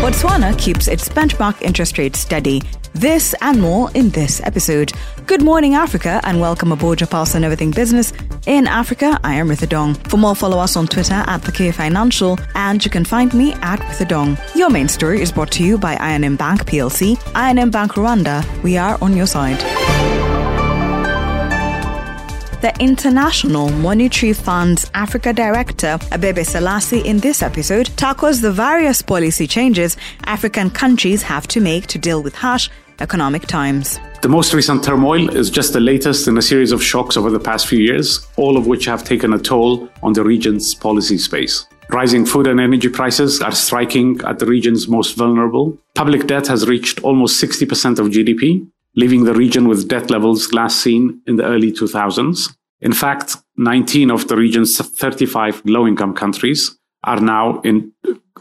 Botswana keeps its benchmark interest rate steady. This and more in this episode. Good morning, Africa, and welcome aboard your pulse on everything business. In Africa, I am Ritha Dong. For more, follow us on Twitter at the K Financial, and you can find me at Ritha Dong. Your main story is brought to you by I&M Bank PLC, I&M Bank Rwanda. We are on your side. The International Monetary Fund's Africa Director, Abebe Selassie, in this episode tackles the various policy changes African countries have to make to deal with harsh economic times. The most recent turmoil is just the latest in a series of shocks over the past few years, all of which have taken a toll on the region's policy space. Rising food and energy prices are striking at the region's most vulnerable. Public debt has reached almost 60% of GDP, leaving the region with debt levels last seen in the early 2000s. In fact, 19 of the region's 35 low income countries are now in,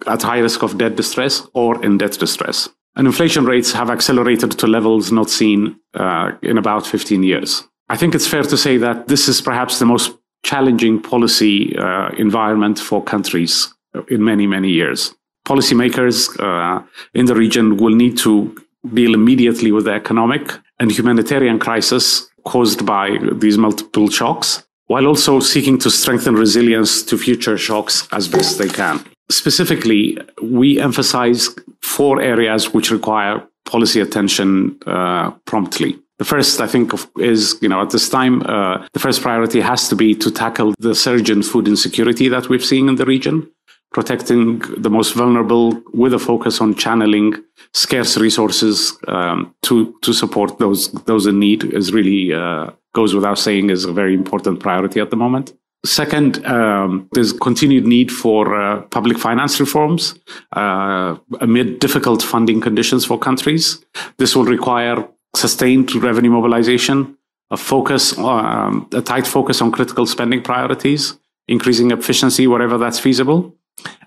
at high risk of debt distress or in debt distress. And inflation rates have accelerated to levels not seen uh, in about 15 years. I think it's fair to say that this is perhaps the most challenging policy uh, environment for countries in many, many years. Policymakers uh, in the region will need to deal immediately with the economic and humanitarian crisis caused by these multiple shocks, while also seeking to strengthen resilience to future shocks as best they can. Specifically, we emphasize four areas which require policy attention uh, promptly. The first, I think, is, you know, at this time, uh, the first priority has to be to tackle the surge in food insecurity that we've seen in the region protecting the most vulnerable with a focus on channeling scarce resources um, to to support those those in need is really uh, goes without saying is a very important priority at the moment. Second, um, there's continued need for uh, public finance reforms uh, amid difficult funding conditions for countries. This will require sustained revenue mobilization, a focus, um, a tight focus on critical spending priorities, increasing efficiency wherever that's feasible,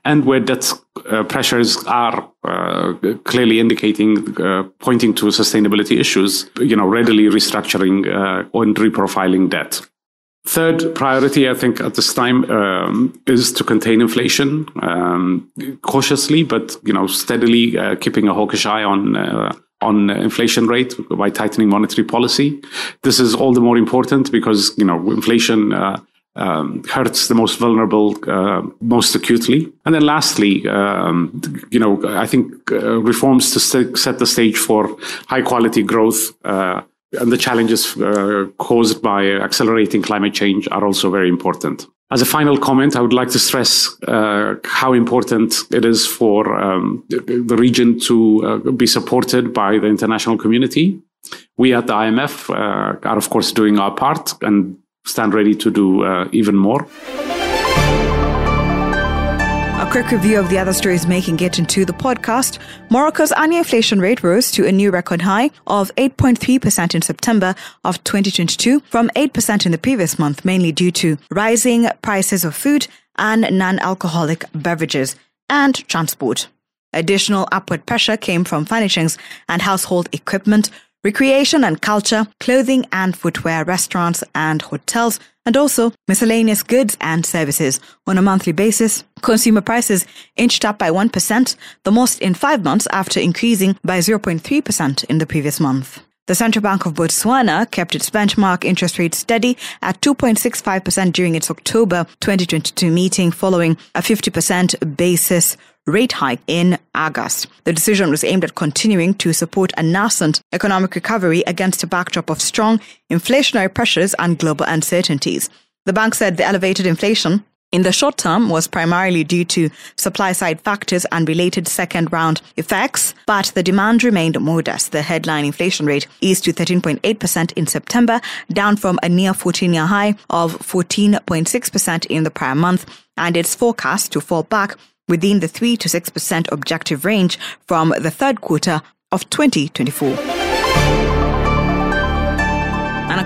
and where debt uh, pressures are uh, clearly indicating, uh, pointing to sustainability issues, you know, readily restructuring uh, and reprofiling debt. Third priority, I think, at this time um, is to contain inflation um, cautiously, but you know, steadily uh, keeping a hawkish eye on uh, on inflation rate by tightening monetary policy. This is all the more important because you know inflation um, hurts the most vulnerable uh, most acutely. And then lastly, um, you know, I think uh, reforms to st- set the stage for high quality growth uh, and the challenges uh, caused by accelerating climate change are also very important. As a final comment, I would like to stress uh, how important it is for um, the region to uh, be supported by the international community. We at the IMF are, of course, doing our part and stand ready to do uh, even more. A quick review of the other stories making it into the podcast. Morocco's annual inflation rate rose to a new record high of 8.3% in September of 2022 from 8% in the previous month, mainly due to rising prices of food and non-alcoholic beverages and transport. Additional upward pressure came from furnishings and household equipment, recreation and culture, clothing and footwear, restaurants and hotels, and also miscellaneous goods and services. On a monthly basis, consumer prices inched up by 1%, the most in five months after increasing by 0.3% in the previous month. The Central Bank of Botswana kept its benchmark interest rate steady at 2.65% during its October 2022 meeting following a 50% basis rate hike in August. The decision was aimed at continuing to support a nascent economic recovery against a backdrop of strong inflationary pressures and global uncertainties. The bank said the elevated inflation in the short term was primarily due to supply side factors and related second round effects, but the demand remained modest. The headline inflation rate eased to 13.8% in September, down from a near 14 year high of 14.6% in the prior month, and it's forecast to fall back within the 3 to 6% objective range from the third quarter of 2024.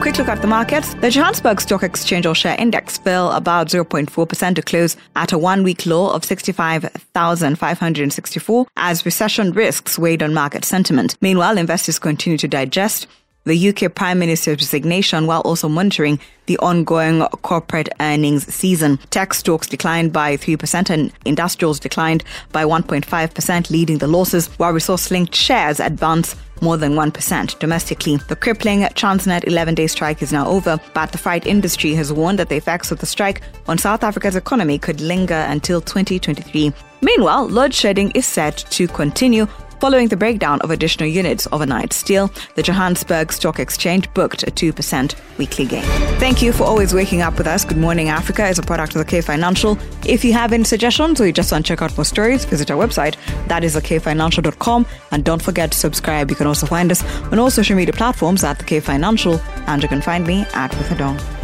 Quick look at the markets. The Johannesburg Stock Exchange All Share Index fell about 0.4% to close at a one week low of 65,564 as recession risks weighed on market sentiment. Meanwhile, investors continue to digest the UK Prime Minister's resignation while also monitoring the ongoing corporate earnings season. Tech stocks declined by 3% and industrials declined by 1.5%, leading the losses, while resource linked shares advanced more than 1% domestically. The crippling Transnet 11 day strike is now over, but the freight industry has warned that the effects of the strike on South Africa's economy could linger until 2023. Meanwhile, load shedding is set to continue Following the breakdown of additional units overnight, steel, the Johannesburg Stock Exchange booked a 2% weekly gain. Thank you for always waking up with us. Good Morning Africa is a product of the K Financial. If you have any suggestions or you just want to check out more stories, visit our website. That is thekfinancial.com. And don't forget to subscribe. You can also find us on all social media platforms at the K Financial. And you can find me at With